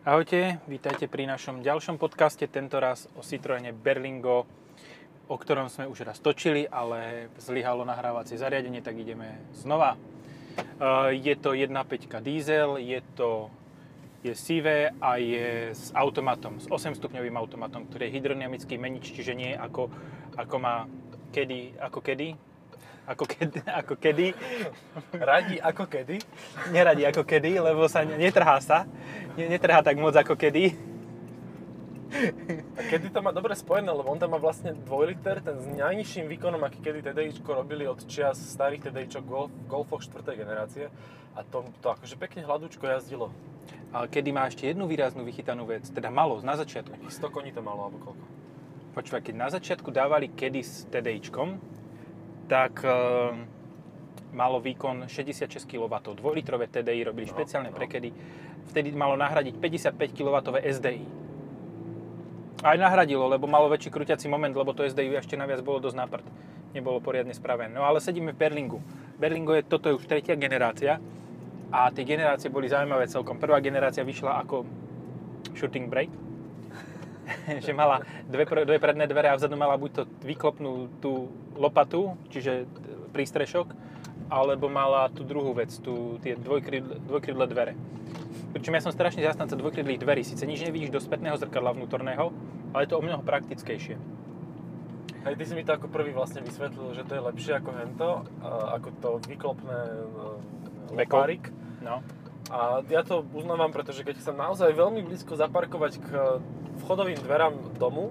Ahojte, vítajte pri našom ďalšom podcaste, tentoraz o Citroene Berlingo, o ktorom sme už raz točili, ale zlyhalo nahrávacie zariadenie, tak ideme znova. Uh, Je to 1.5 diesel, je to je sivé a je s automatom, s 8-stupňovým automatom, ktorý je hydrodynamický menič, čiže nie ako, ako má kedy, ako kedy, ako kedy, ako kedy, Radi ako kedy? neradi ako kedy, lebo sa ne- netrhá sa, ne- netrhá tak moc ako kedy. A kedy to má dobre spojené, lebo on tam má vlastne 2 liter, ten s najnižším výkonom, aký kedy TDIčko robili od čias starých TDIčok Golf, Golfoch 4. generácie. A to, to akože pekne hladúčko jazdilo. Ale kedy má ešte jednu výraznú vychytanú vec, teda malo, na začiatku. Takých 100 koní to malo, alebo koľko. Počúvaj, keď na začiatku dávali kedy s TDIčkom, tak e, malo výkon 66 kW. 2-litrové TDI robili No, špeciálne no. pre kedy. Vtedy malo nahradiť 55 kW SDI. Aj nahradilo, lebo malo väčší krúťací moment, lebo to SDI ešte naviac bolo dosť na prd. Nebolo poriadne spravené. No ale sedíme v Berlingu. Berlingo je, toto je už tretia generácia a tie generácie boli zaujímavé celkom. Prvá generácia vyšla ako shooting brake, že mala dve, dve predné dvere a vzadu mala buď to vyklopnú tú lopatu, čiže prístrešok, alebo mala tú druhú vec, tú, tie dvojkrydle, dvojkrydle dvere. Pričom ja som strašne zastanca dvojkrydlých dverí. Sice nič nevidíš do spätného zrkadla vnútorného, ale je to o mnoho praktickejšie. Hej, ty si mi to ako prvý vlastne vysvetlil, že to je lepšie ako hento, ako to vyklopné e, Beko. lepárik. No. A ja to uznávam, pretože keď chcem naozaj veľmi blízko zaparkovať k vchodovým dverám domu,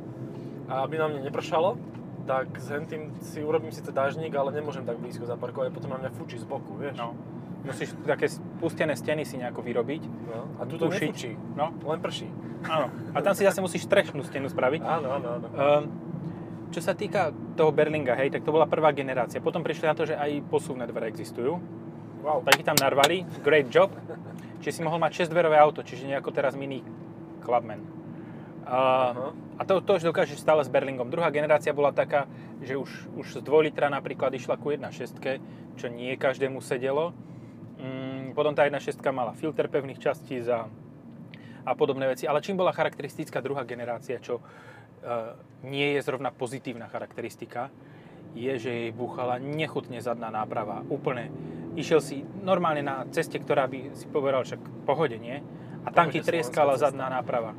a aby na mne nepršalo, tak s hentým si urobím síce dážnik, ale nemôžem tak blízko zaparkovať, potom na mňa fučí z boku, vieš? no. Musíš také spustené steny si nejako vyrobiť. No. A tu to nefučí, No, len prší. áno. A tam si zase musíš strešnú stenu spraviť. Áno, áno, áno. Um, čo sa týka toho Berlinga, hej, tak to bola prvá generácia. Potom prišli na to, že aj posuvné dvere existujú. Wow. Tak ich tam narvali, great job. Čiže si mohol mať 6-dverové auto, čiže nie ako teraz mini Clubman. Uh, a to, to už dokážeš stále s Berlingom. Druhá generácia bola taká, že už, už z 2 litra napríklad išla ku 1.6, čo nie každému sedelo. Mm, potom tá 1.6 mala filter pevných častíc a, a podobné veci. Ale čím bola charakteristická druhá generácia, čo uh, nie je zrovna pozitívna charakteristika, je, že jej búchala nechutne zadná náprava. Úplne. Išiel si normálne na ceste, ktorá by si povedal však v pohode, nie? A tam ti trieskala zadná náprava.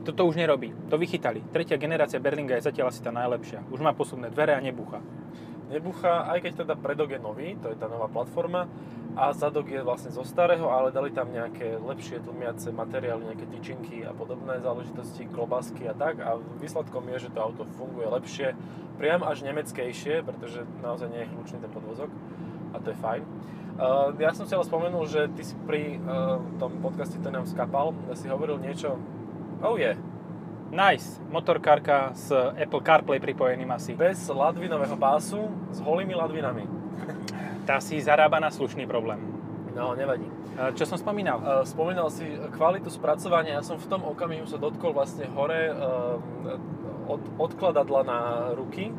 Toto už nerobí. To vychytali. Tretia generácia Berlinga je zatiaľ asi tá najlepšia. Už má posuvné dvere a nebucha. Nebucha, aj keď teda predok je nový, to je tá nová platforma, a zadok je vlastne zo starého, ale dali tam nejaké lepšie tlmiace materiály, nejaké tyčinky a podobné záležitosti, klobásky a tak. A výsledkom je, že to auto funguje lepšie, priam až nemeckejšie, pretože naozaj nie je hlučný ten podvozok a to je fajn. Uh, ja som si ale spomenul, že ty si pri uh, tom podcaste, ten nám skapal, si hovoril niečo, oh je, yeah, Nice. Motorkárka s Apple CarPlay pripojeným asi. bez ladvinového pásu, s holými ladvinami. Tá si zarába na slušný problém. No, nevadí. E, Čo som spomínal? Uh, spomínal si kvalitu spracovania, ja som v tom okamihu sa dotkol vlastne hore uh, od, odkladadla na ruky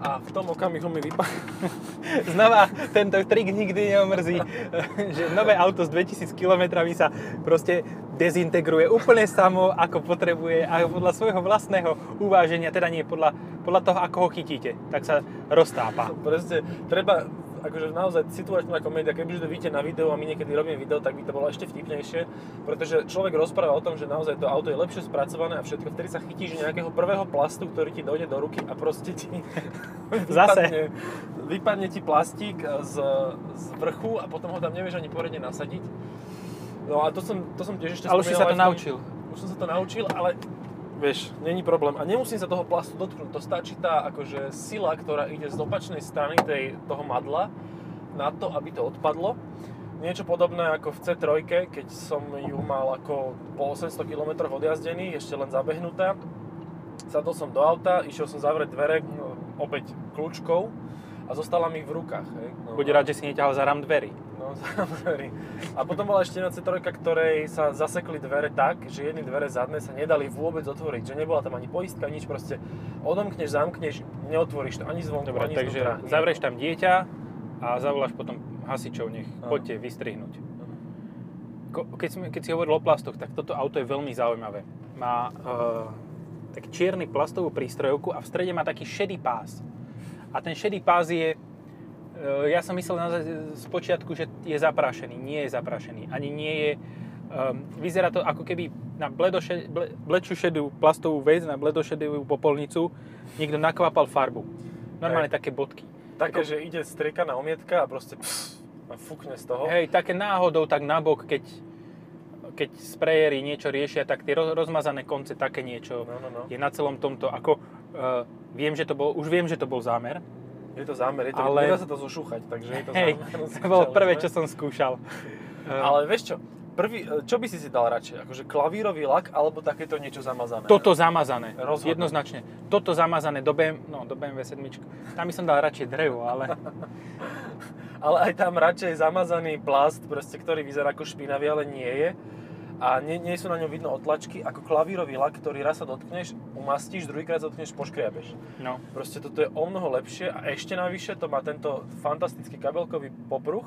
a v tom okamihu mi vypadlo. Znova tento trik nikdy neomrzí, že nové auto s 2000 km sa proste dezintegruje úplne samo, ako potrebuje a podľa svojho vlastného uváženia, teda nie podľa, podľa toho, ako ho chytíte, tak sa roztápa. Proste treba akože naozaj situačná komédia, kebyže to vidíte na videu a my niekedy robíme video, tak by to bolo ešte vtipnejšie, pretože človek rozpráva o tom, že naozaj to auto je lepšie spracované a všetko, vtedy sa chytíš nejakého prvého plastu, ktorý ti dojde do ruky a proste ti Zase. vypadne, vypadne ti plastík z, z vrchu a potom ho tam nevieš ani poriadne nasadiť. No a to som, to som tiež ešte Ale už si sa to naučil. Už som sa to naučil, ale vieš, není problém. A nemusím sa toho plastu dotknúť. To stačí tá akože sila, ktorá ide z opačnej strany tej, toho madla na to, aby to odpadlo. Niečo podobné ako v C3, keď som ju mal ako po 800 km odjazdený, ešte len zabehnutá. Sadol som do auta, išiel som zavrieť dvere, no, opäť kľúčkou a zostala mi v rukách. Hej. No, Buď rád, že si neťahal za ram dverí. No, dverí. A potom bola ešte jedna C3, ktorej sa zasekli dvere tak, že jedny dvere zadné sa nedali vôbec otvoriť, že nebola tam ani poistka, nič proste. Odomkneš, zamkneš, neotvoríš to ani zvonku, Dobre, ani takže znútra. zavrieš tam dieťa a zavoláš potom hasičov, nech Áno. poďte vystrihnúť. Keď, sme, keď si hovoril o plastoch, tak toto auto je veľmi zaujímavé. Má uh, tak čierny plastovú prístrojovku a v strede má taký šedý pás. A ten šedý pás je, ja som myslel na z počiatku, že je zaprášený. Nie je zaprášený. Ani nie je, um, vyzerá to ako keby na bledoše, ble, blečú šedú plastovú vec, na bledošedú popolnicu niekto nakvapal farbu. Normálne také bodky. Také, že ide striekaná omietka a proste pss, a fúkne z toho. Hej, také náhodou tak nabok, keď, keď sprayeri niečo riešia, tak tie roz- rozmazané konce, také niečo No, no, no. je na celom tomto. Ako, uh, viem, že to bol, už viem, že to bol zámer. Je to zámer, je to, Ale- nedá sa to zošúchať, takže je to Hej, zámer. to bolo prvé, čo som skúšal. Ale vieš čo, prvý, čo by si si dal radšej? Akože klavírový lak alebo takéto niečo zamazané? toto zamazané, Rozhodne. jednoznačne. Toto zamazané do, BM, no, do BMW 7. Tam by som dal radšej drevo, ale Ale aj tam radšej zamazaný plast, proste, ktorý vyzerá ako špinavý, ale nie je. A nie, nie sú na ňom vidno otlačky, ako klavírový lak, ktorý raz sa dotkneš, umastíš, druhýkrát sa dotkneš, poškriabeš. no. Proste toto je o mnoho lepšie a ešte navyše to má tento fantastický kabelkový popruh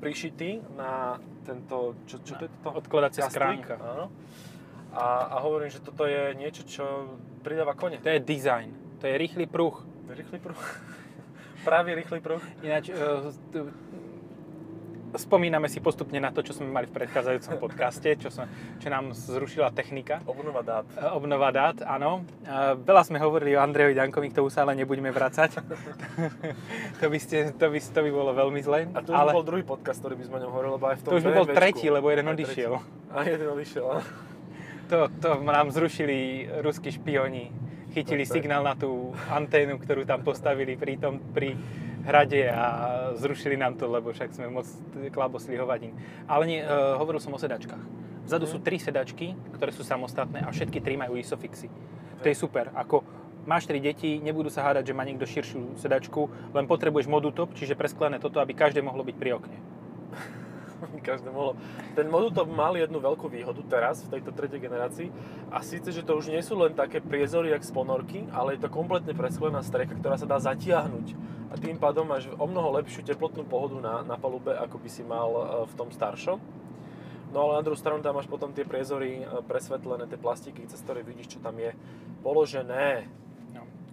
prišitý na tento, čo, čo to je toto? Odkladacia schránka. Áno. A, a hovorím, že toto je niečo, čo pridáva kone. To je design, to je rýchly pruh. Rýchly pruh. Pravý rýchly pruh. Ináč, tu- spomíname si postupne na to, čo sme mali v predchádzajúcom podcaste, čo, sme, čo nám zrušila technika. Obnova dát. E, Obnova dát, áno. E, Veľa sme hovorili o Andrejovi Dankovi, k tomu sa ale nebudeme vracať. to, by ste, to, by, to by bolo veľmi zle. A to už ale bol druhý podcast, ktorý by sme o ňom hovorili, lebo aj v tom to už by bol tretí, lebo jeden odišiel. A jeden odišiel. To, to nám zrušili ruskí špioni. Chytili signál na tú anténu, ktorú tam postavili pri, tom, pri hrade a zrušili nám to, lebo však sme moc klabosli hovadín. Ale nie, uh, hovoril som o sedačkách. Vzadu Mhm. sú tri sedačky, ktoré sú samostatné a všetky tri majú isofixy. To je super. Ako máš tri deti, nebudú sa hádať, že má niekto širšiu sedačku, len potrebuješ modutop, čiže presklené toto, aby každé mohlo byť pri okne. Každé mohlo. Ten Modutop mal jednu veľkú výhodu teraz, v tejto tretej generácii. A síce, že to už nie sú len také priezory, jak z ponorky, ale je to kompletne presklená strecha, ktorá sa dá zatiahnuť. A tým pádom máš o mnoho lepšiu teplotnú pohodu na, na palube, ako by si mal e, v tom staršom. No ale na druhú stranu tam máš potom tie priezory e, presvetlené, tie plastiky, cez ktoré vidíš, čo tam je položené.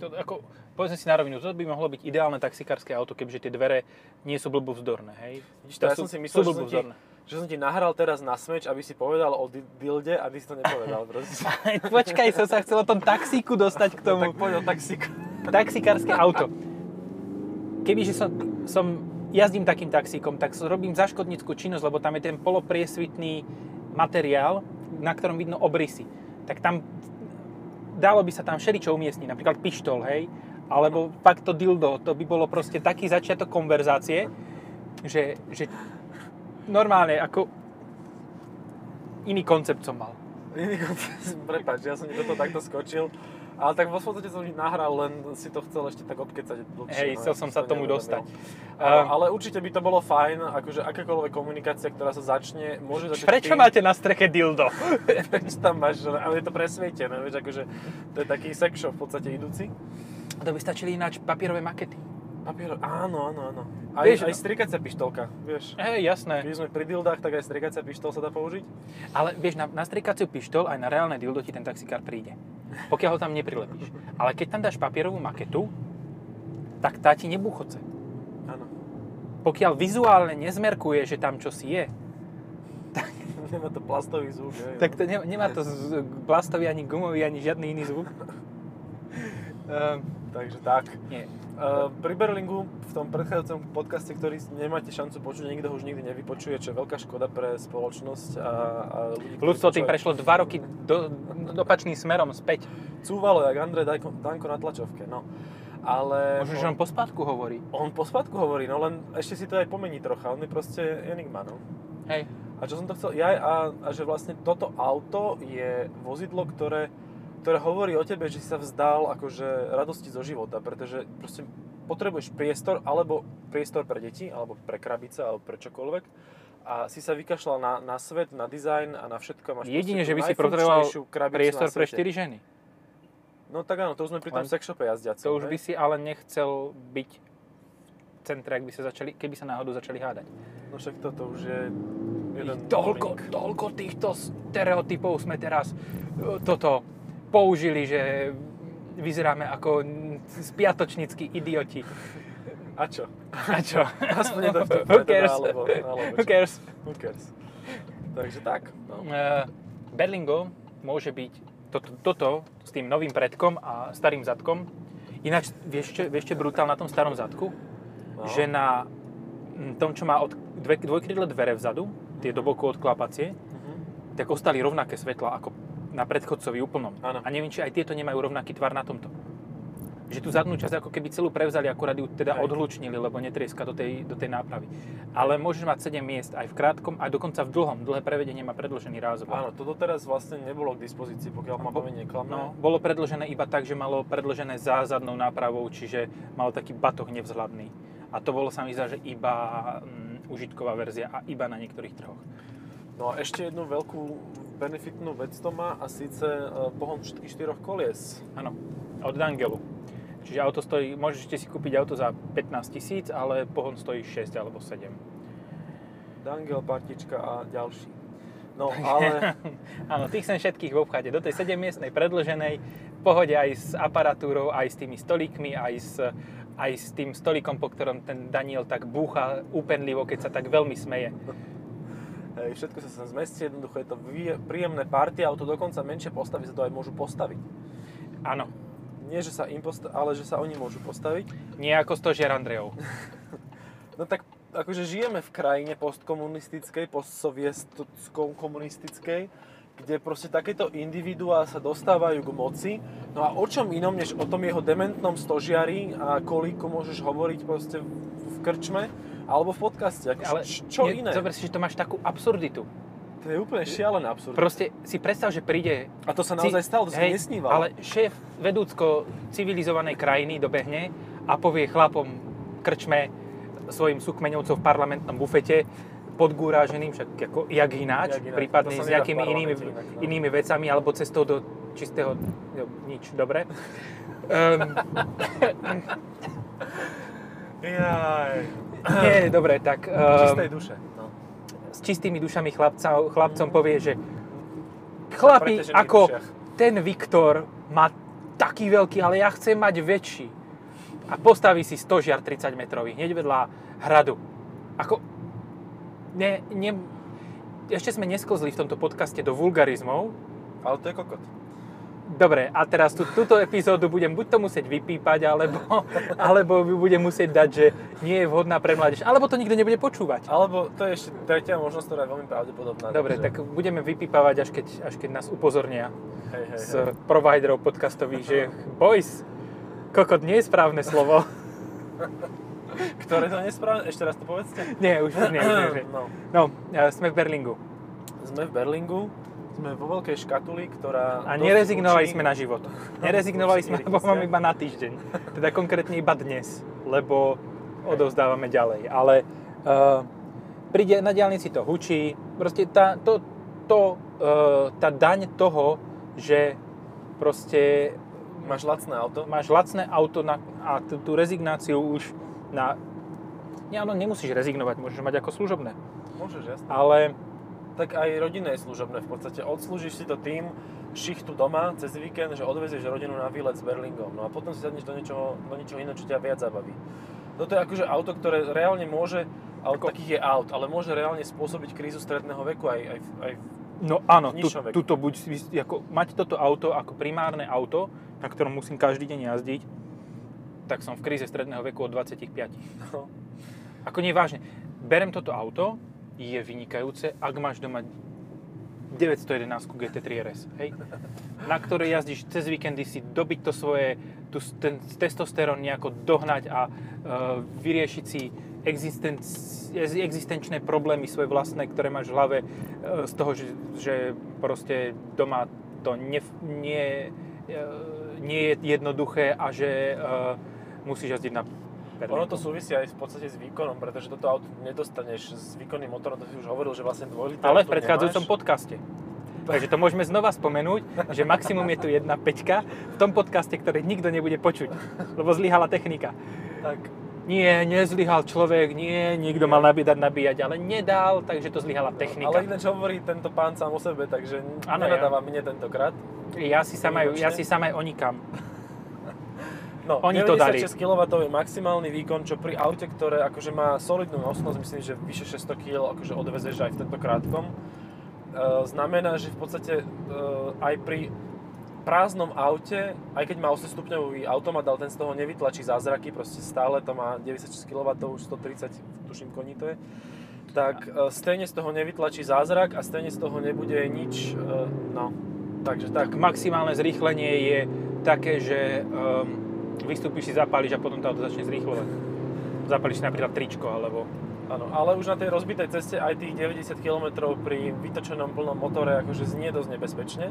No, to, ako, povedzme si na rovinu, to by mohlo byť ideálne taxikárske auto, kebyže tie dvere nie sú blbovzdorné, hej? Vidíš, To ja sú- som si myslel, že som, ti, že som ti nahral teraz na smeč, aby si povedal o di- dilde a ty si to nepovedal. Počkaj, som sa chcel o tom taxíku dostať k No, tomu. tak poď o taxíku. Taxikárske auto. Kebyže som, som jazdím takým taxíkom, tak robím zaškodníckú činnosť, lebo tam je ten polopriesvitný materiál, na ktorom vidno obrysy. Tak tam dalo by sa tam všeličo umiestniť, napríklad pištol, hej, alebo fakt to dildo, to by bolo proste taký začiatok konverzácie, že, že normálne ako iný koncept som mal. Iný koncept, prepáč, ja som ti do takto skočil. Ale tak vo podstate som ti nahral, len si to chcel ešte tak obkecať dlhšie. Hej, no, chcel ja som sa to tomu dostať. Ale, Ehm, ale určite by to bolo fajn, akože akákoľvek komunikácia, ktorá sa začne, môže začať Prečo tým, máte na streche dildo? prečo tam máš, ale je to presvietené, vieš, akože to je taký sex v podstate idúci. To by stačili ináč papierové makety. Papier, áno, áno, áno. Aj, Vieš, aj no- strikacia pištolka, vieš. Hej, jasné. Keď sme pri dildách, tak aj strikacia pištol sa dá použiť. Ale vieš, na, na strikaciu pištol aj na reálne dildo ti ten taxikár príde. Pokiaľ ho tam neprilepíš. Ale keď tam dáš papierovú maketu, tak tá ti nebuchoce. Áno. Pokiaľ vizuálne nezmerkuje, že tam čosi je, Nemá to plastový zvuk, hej. tak to ne, nemá to z, plastový, ani gumový, ani žiadny iný zvuk. Ehm, Takže tak. nie. Uh, pri Berlingu v tom predchádzajúcom podcaste, ktorý nemáte šancu počuť, nikto ho už nikdy nevypočuje, čo je veľká škoda pre spoločnosť a, a ľudí, Ľudstvo tým prešlo dva roky do, opačným smerom späť. Cúvalo, jak Andrej Danko, na tlačovke, no. Ale Možno, že on po spátku hovorí. on po spadku hovorí, no len ešte si to aj pomení trocha, on je proste enigma, no. Hej. A čo som to chcel, ja, a, a že vlastne toto auto je vozidlo, ktoré, ktoré hovorí o tebe, že si sa vzdal akože radosti zo života, pretože proste potrebuješ priestor, alebo priestor pre deti, alebo pre krabice, alebo pre čokoľvek a si sa vykašľal na, na svet, na dizajn a na všetko. Máš Jedine, že by si potreboval priestor pre svete. 4 ženy. No tak áno, to už sme pri tom sex shope jazdiacom. To už by hej? si ale nechcel byť v centre, ak by sa začali, keby sa náhodou začali hádať. No však toto už je jeden toľko, toľko týchto stereotypov sme teraz e, toto použili, že vyzeráme ako spiatočnícky idioti. A čo? A čo? Aspoň je to vtipné, Who teda, cares? alebo, alebo Who cares? Who cares? Takže tak. No. Uh, Berlingo môže byť toto, toto s tým novým predkom a starým zadkom. Ináč, vieš čo, vieš čo brutál na tom starom zadku? No. Že na mm, tom, čo má od, dve, dvojkrydle dvere vzadu, tie do boku odklapacie, Mhm. tak ostali rovnaké svetla ako na predchodcovi úplnom. Áno. A neviem, či aj tieto nemajú rovnaký tvar na tomto. Že tú zadnú časť ako keby celú prevzali, akurát ju teda Hej. odhlučnili, lebo netrieska do tej, do tej nápravy. Ale môžeš mať 7 miest aj v krátkom, aj dokonca v dlhom. Dlhé prevedenie má predložený rázov. Áno, to doteraz vlastne nebolo k dispozícii, pokiaľ ma pamäť neklamé. No, bolo predložené iba tak, že malo predložené zázadnou nápravou, čiže malo taký batoh nevzhľadný. A to bolo sa mi zdá, že iba mm, užitková verzia a iba na niektorých trhoch. No a ešte jednu veľkú benefitnú vec to má a síce e, pohon všetkých štyroch kolies. Áno, od Dangelu. Čiže auto stojí, môžete si kúpiť auto za 15 tisíc, ale pohon stojí 6 alebo 7. Dangel, partička a ďalší. No ale Áno, tých sem všetkých v obchade. Do tej 7-miestnej predlženej, v pohode aj s aparatúrou, aj s tými stolíkmi, aj s, aj s tým stolíkom, po ktorom ten Daniel tak búcha úpenlivo, keď sa tak veľmi smeje. Hej, všetko sa sem zmestí, jednoducho je to príjemné party auto, dokonca menšie postavy sa to aj môžu postaviť. Áno, Nie, že sa im posta- ale že sa oni môžu postaviť. nie ako stožiar Andrejov. No tak akože žijeme v krajine postkomunistickej, postsovietskou komunistickej, kde proste takéto individuá sa dostávajú k moci. No a o čom inom, než o tom jeho dementnom stožiari a kolíku môžeš hovoriť proste v krčme alebo v podcaste. Ako, Ale č- čo nie, iné? Zober si, že to máš takú absurditu. To je úplne šialené absurd. Proste si predstav, že príde... A to sa naozaj stalo, to som hej, nesníval. Ale šéf vedúcko civilizovanej krajiny dobehne a povie chlapom krčme svojim sukmeňovcom v parlamentnom bufete podgúraženým, však ako, jak ináč, Jak ináč. prípadne s nejakými inými, inak, no. inými vecami alebo cestou do čistého... Jo, nič, dobre. Um, Jaj. nie, dobre, tak Čistej um, duše. No. s čistými dušami chlapca, chlapcom povie, že chlapi, ako dušiach. ten Viktor má taký veľký, ale ja chcem mať väčší. A postaví si stožiar 30 metrový, hneď vedľa hradu. Ako, ne, ne, ešte sme nesklzli v tomto podcaste do vulgarizmov. Ale to je kokot. Dobre, a teraz tú, túto epizódu budem buď to musieť vypípať, alebo, alebo budem musieť dať, že nie je vhodná pre mládež. Alebo to nikto nebude počúvať. Alebo to je ešte tretia možnosť, ktorá je veľmi pravdepodobná. Dobre, takže- tak budeme vypípavať, až keď, až keď nás upozornia Hej, hej, z hej. providerov podcastových, že boys, kokot nie je správne slovo. Ktoré to nesprávne? Ešte raz to povedzte. Nie, už, nie, už nie. No. No, e, sme v Berlingu Sme v Berlingu, sme vo veľkej škatuli, ktorá... a nerezignovali učí- sme na život. Nerezignovali sme, lebo máme iba na týždeň. Teda konkrétne iba dnes, lebo odovzdávame ďalej. Ale uh, príde na diálnici to hučí, proste tá, to, to, uh, tá daň toho, že proste Máš lacné auto? máš lacné auto na, a tú, tú rezignáciu už na... Nie, áno, nemusíš rezignovať, môžeš mať ako služobné. Môžeš, jasne. Ale Tak aj rodinné je služobné v podstate. Odslúžiš si to tým šichtu doma cez víkend, že odvezieš rodinu na výlet s Berlingom. No a potom si sadneš do niečoho, do niečoho iného, čo ťa viac zabaví. Toto je akože auto, ktoré reálne môže, ale Ako- takých je aut, ale môže reálne spôsobiť krízu stredného veku aj, aj, aj No áno, tu, veku. tuto buď, ako, mať toto auto ako primárne auto, na ktorom musím každý deň jazdiť, tak som v kríze stredného veku od 25. no, Ako nie vážne. Berem toto auto, je vynikajúce, ak máš doma 911 GT3 RS, hej? na ktorej jazdíš cez víkendy si dobiť to svoje, tu, ten testosterón nejako dohnať a e, vyriešiť si existenc, existenčné problémy svoje vlastné, ktoré máš v hlave e, z toho, že, že proste doma to nie, nie, e, nie je jednoduché a že e, musíš jazdiť na Ono to súvisí aj v podstate s výkonom, pretože toto auto nedostaneš s výkonným motorom, to si už hovoril, že vlastne dvojliter Ale v predchádzajúcom nemáš. podcaste. Takže to môžeme znova spomenúť, že maximum je tu 1.5 v tom podcaste, ktorý nikto nebude počuť, lebo zlyhala technika. Tak, nie, nezlyhal človek, nie, niekto mal nabíjať, nabíjať, ale nedal, takže to zlyhala technika. Ale ináč hovorí tento pán sám o sebe, takže Áno, nenadáva mne tentokrát. Ja si sam aj, ja si sam aj onikam. No, Oni to dali. 96 kW je maximálny výkon, čo pri aute, ktoré akože má solidnú nosnosť, myslím, že vyše 600 kg akože odvezeš aj v tento krátkom, e, znamená, že v podstate e, aj pri prázdnom aute, aj keď má 8-stupňový automat, ale ten z toho nevytlačí zázraky, proste stále to má 96 kW, už 130, tuším, koní to je, tak e, stejne z toho nevytlačí zázrak a stejne z toho nebude nič, e, no, takže tak. Tak maximálne zrýchlenie je také, že um, vystúpiš si, zapáliš a potom to auto začne zrýchlovať. Zapáliš si napríklad tričko, alebo... Áno, ale už na tej rozbitej ceste aj tých 90 km pri vytočenom plnom motore akože znie dosť nebezpečne.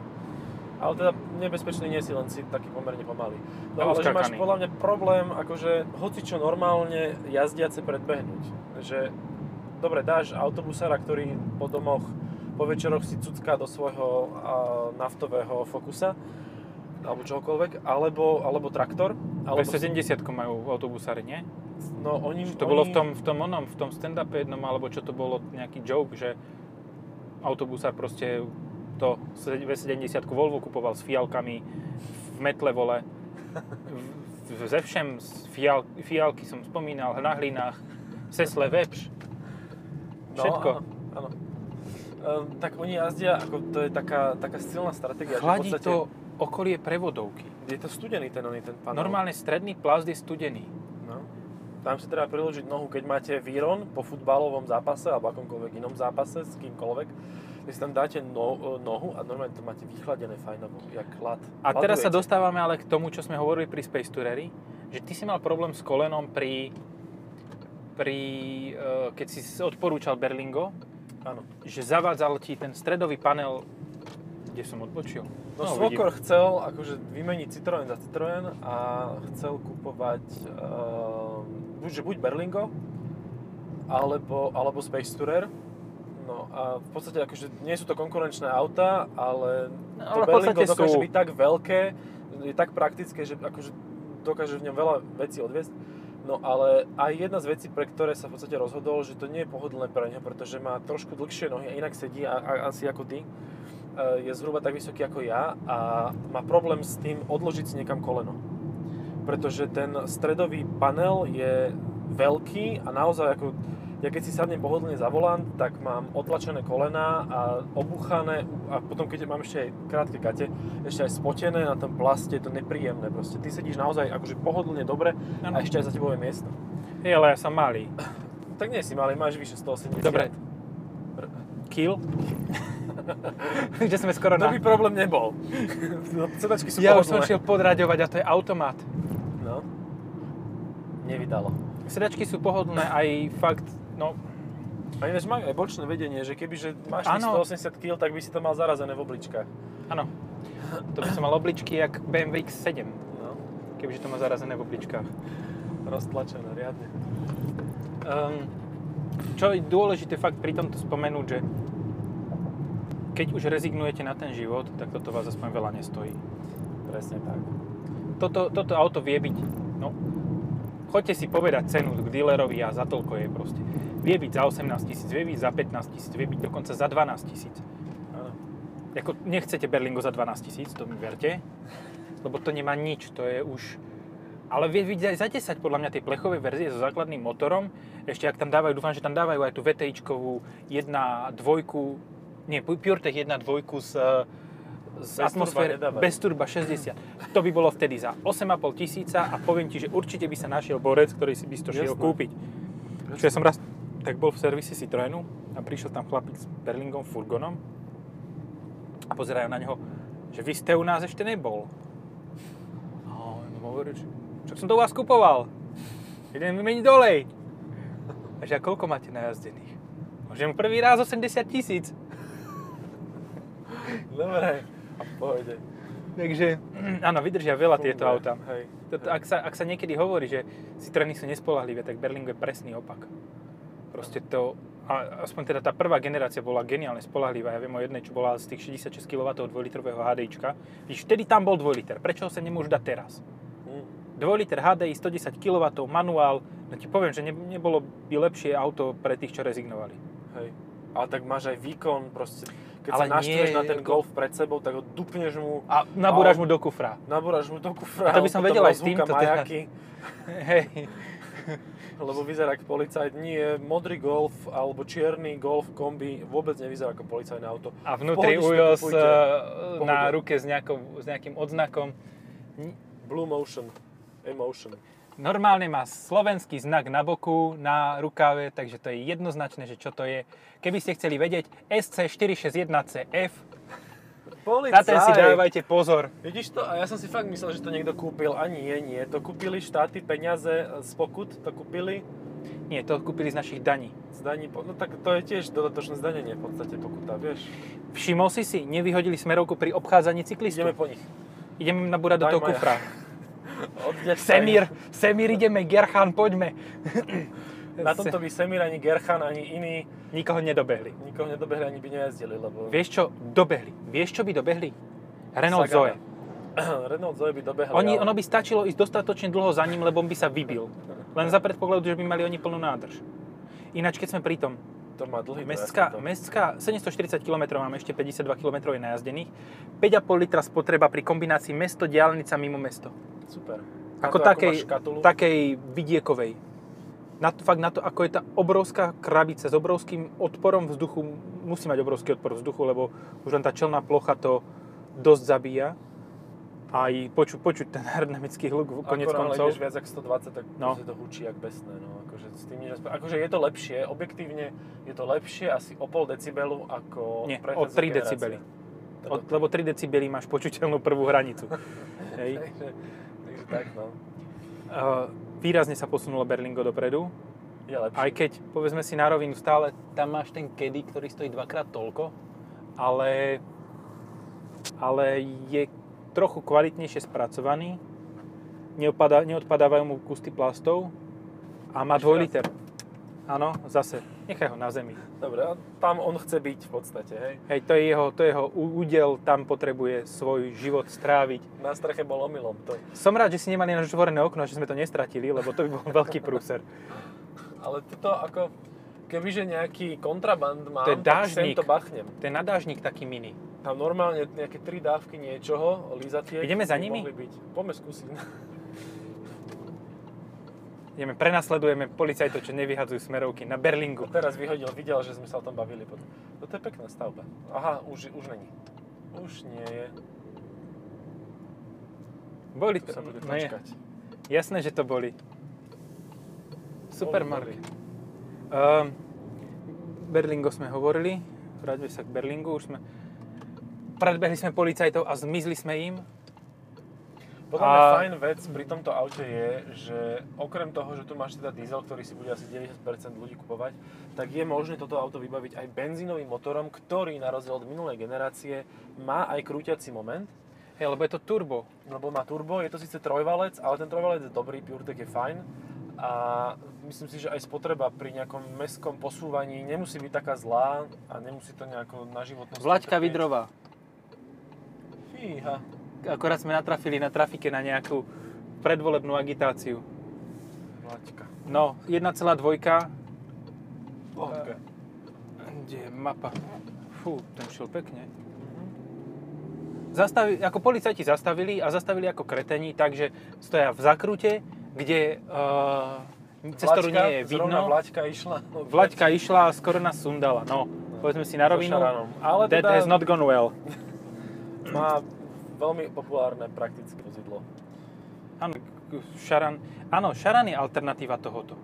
Ale teda nebezpečný nie si, len si taký pomerne pomalý. No ale že máš podľa mňa problém, akože hoci čo normálne jazdiace predbehnúť. Že, dobre, dáš autobusára, ktorý po domoch, po večeroch si cucká do svojho a, naftového Focusa, alebo čohokoľvek, alebo, alebo traktor. Alebo V70 majú autobusári, nie? no, oni, To bolo v oni- tom, v tom onom, v tom stand-upe jednom, alebo čo to bolo, nejaký joke, že autobusár proste to V70 Volvo kupoval s fialkami v metle vole. Ze všem, z fial, fialky som spomínal, na hlinách, sesle, vepš. Všetko. No, áno, áno. Ehm, tak oni jazdia, ako to je taká, taká silná stratégia. že v Chladí podstate to okolie prevodovky. Je to studený ten, oný, ten panel. Normálne stredný plast je studený. No. Tam si treba priložiť nohu, keď máte výron po futbalovom zápase alebo akomkoľvek inom zápase s kýmkoľvek. Vy si tam dáte no, nohu a normálne to máte vychladené fajnovo, jak chlad. A teraz sa Hladujete. dostávame ale k tomu, čo sme hovorili pri Space Tourery, že ty si mal problém s kolenom pri, pri eh, keď si odporúčal Berlingo, Áno. že zavádzal ti ten stredový panel, kde som odbočil. No, no Svokor chcel akože vymeniť Citroën za Citroën a chcel kupovať uh, buď, že buď Berlingo, alebo, alebo Space Tourer. No a v podstate akože nie sú to konkurenčné auta, ale No, to ale v Berlingo dokáže sú. byť tak veľké, je tak praktické, že akože dokáže v ňom veľa vecí odviesť. No ale aj jedna z vecí, pre ktoré sa v podstate rozhodol, že to nie je pohodlné pre neho, pretože má trošku dlhšie nohy a inak sedí a, a, asi ako ty, je zhruba tak vysoký ako ja a má problém s tým odložiť si niekam koleno. Pretože ten stredový panel je veľký a naozaj ako ja keď si sadnem pohodlne za volant, tak mám otlačené kolená a obuchané a potom keď mám ešte aj krátke gate, ešte aj spotené na tom plaste, je to nepríjemné proste. Ty sedíš naozaj akože pohodlne dobre a Áno. ešte aj za tebou je miesto. Hej, ale ja som malý. Tak nie si malý, máš vyše 180. Dobre. Kill? že sme skoro To na... by problém nebol. No, Sedačky sú Ja už som pohodlné. šiel podraďovať a to je automat. No. Nevydalo. Sedačky sú pohodlné aj fakt, no, A ináč má aj bočné vedenie, že keby že máš Áno. 180 kg, tak by si to mal zarazené v obličkách. áno. To by som mal obličky jak BMW X7, No. kebyže to má zarazené v obličkách. Roztlačené, riadne. Um, čo je dôležité fakt pri tomto spomenúť, že keď už rezignujete na ten život, tak toto vás aspoň veľa nestojí. Presne tak. Toto, toto auto vie byť, no, choďte si povedať cenu k dealerovi a za toľko je proste. Vie byť za 18 tisíc, vie byť za 15 tisíc, vie byť dokonca za 12 tisíc. Áno. Ako nechcete Berlingo za 12 tisíc, to mi verte, lebo to nemá nič, to je už... Ale vie byť aj za 10 podľa mňa tej plechovej verzie so základným motorom. Ešte ak tam dávajú, dúfam, že tam dávajú aj tú VTIčkovú 1.2, nie, PureTech 1.2 s, s turba atmosfér nedávajú. bez turba 60. To by bolo vtedy za 8,5 tisíca a poviem ti, že určite by sa našiel borec, ktorý si by si to šiel Jasné. kúpiť. Čo ja som raz tak bol v servise Citroenu a prišiel tam chlapík s Berlingom furgonom a pozerajú na neho, že vy ste u nás ešte nebol. A on hovorí, čo som to u vás kupoval? Idem vymeniť dolej. A že a koľko máte najazdených? Môžem prvý raz 80 tisíc. Dobre. Pohode. Takže, áno, vydržia veľa tieto Funguje. auta. Hej. Toto, ak, sa, ak sa niekedy hovorí, že Citroeny sú nespolahlivé, tak Berlingo je presný opak. Proste to, a aspoň teda tá prvá generácia bola geniálne spolahlivá. Ja viem o jednej, čo bola z tých 66 kW 2-litrového HDIčka. Víš, vtedy tam bol 2 liter. Prečo ho sa nemôžu dať teraz? Hm. 2 liter HDI, 110 kW, manuál, No ti poviem, že ne, nebolo by lepšie auto pre tých, čo rezignovali. Hej. Ale tak máš aj výkon, proste. Keď Ale sa naštveš na ten golf pred sebou, tak ho dupneš mu, A nabúraš mu do kufra. nabúraš mu do kufra. A to by som vedel aj s týmto teda. Hej. lebo vyzerá ako policajt. Nie, modrý golf alebo čierny golf kombi vôbec nevyzerá ako policajné auto. A vnútri ujos eh, na ruke s, nejakou, s nejakým odznakom. Blue Motion, Emotion. Normálne má slovenský znak na boku, na rukave, takže to je jednoznačné, že čo to je. Keby ste chceli vedieť, SC461CF, na ten si dávajte pozor. Vidíš to? A ja som si fakt myslel, že to niekto kúpil. A nie, nie. To kúpili štáty, peniaze z pokut, to kúpili Nie, to kúpili z našich daní. z daní. No tak to je tiež dodatočné zdanenie v podstate pokuta, vieš. Všimol si si, nevyhodili smerovku pri obchádzaní cyklistu. Ideme po nich. Ideme nabúrať do toho kufra. Semír, Semír ideme, Gerchan, poďme. Na tomto by Semir ani Gerchan, ani iní Nikoho nedobehli. nikoho nedobehli, ani by nejazdili, lebo Vieš čo, dobehli. Vieš čo by dobehli? Renault Zoe. Sagana. Renault Zoe by dobehli, Oni, ale ono by stačilo ísť dostatočne dlho za ním, lebo on by sa vybil. Len za predpokladu, že by mali oni plnú nádrž. Ináč, keď sme pri tom, to má dlhý mestská, to. mestská 740 km máme ešte 52 km je najazdených, 5,5 litra spotreba pri kombinácii mesto, diálnica mimo mesto. Super. Ako Na to, takej, škatulu, takej vidiekovej. Na to, fakt na to, ako je tá obrovská krabica s obrovským odporom vzduchu, musí mať obrovský odpor vzduchu, lebo už len tá čelná plocha to dosť zabíja. A aj poču, počuť ten aerodynamický hluk konec koncov. ideš viac ako 120, tak No. no. to hučí jak besné. No. Akože, s tým nič akože je to lepšie, objektívne je to lepšie asi o pol decibelu ako Nie, o predchádzajúca 3 generácia. decibely. Od, lebo 3 decibely máš počuteľnú prvú hranicu. Hej. Takže, tak no. Uh, výrazne sa posunulo Berlingo dopredu, Je lepšie. aj keď, povedzme si na rovinu, stále tam máš ten kedy, ktorý stojí dvakrát toľko, ale, ale je trochu kvalitnejšie spracovaný, neodpadá, neodpadávajú mu kusty plastov a má Ešte 2 raz. liter. Áno, zase, nechaj ho na zemi. Dobre, a tam on chce byť v podstate, hej. Hej, to je jeho, to je jeho údel, tam potrebuje svoj život stráviť. Na streche bol omylom to. Som rád, že si nemali naše otvorené okno, že sme to nestratili, lebo to by bol veľký prúser. Ale toto ako, kebyže nejaký kontraband mám, To je tak dážnik. to bachnem. To je nadážnik taký mini. Tam normálne nejaké tri dávky niečoho, lízatiek. Ideme za nimi? Mohli byť. Poďme skúsiť. Ideme, prenasledujeme policajtov, čo nevyhadzujú smerovky na Berlingu. Teraz vyhodil, videl, že sme sa o tom bavili. potom. Toto je pekná stavba. Aha, už, už není. Už nie je. Boli Tu to, sa bude no je, počkať. jasné, že to boli. Supermarket. Um, Berlingo sme hovorili, vráťme sa k Berlingu, už sme predbehli sme policajtov a zmizli sme im. Podľa mňa A- fajn vec pri tomto aute je, že okrem toho, že tu máš teda diesel, ktorý si bude asi 90% ľudí kupovať, tak je možné toto auto vybaviť aj benzínovým motorom, ktorý na rozdiel od minulej generácie má aj krúťací moment, Hej, lebo je to turbo. lebo má turbo, je to síce trojvalec, ale ten trojvalec je dobrý, PureTech je fajn a myslím si, že aj spotreba pri nejakom mestskom posúvaní nemusí byť taká zlá a nemusí to nejako na životnosť... Vlaďka. Vidrová. Fíha. Akorát sme natrafili na trafike na nejakú predvolebnú agitáciu. Vlaďka. No, 1,2. Pohodka. Kde je mapa? Fú, ten šiel pekne. Zastavi, ako policajti zastavili a zastavili ako kretení, takže stoja v zakrute, kde uh, cez ktorú nie je vidno. Vlaďka išla. Vlaďka išla a skoro nás sundala. No, povedzme si na rovinu. Ale that teda has not gone well. má veľmi populárne praktické vozidlo. Áno, šaran, áno, šaran je alternatíva tohoto.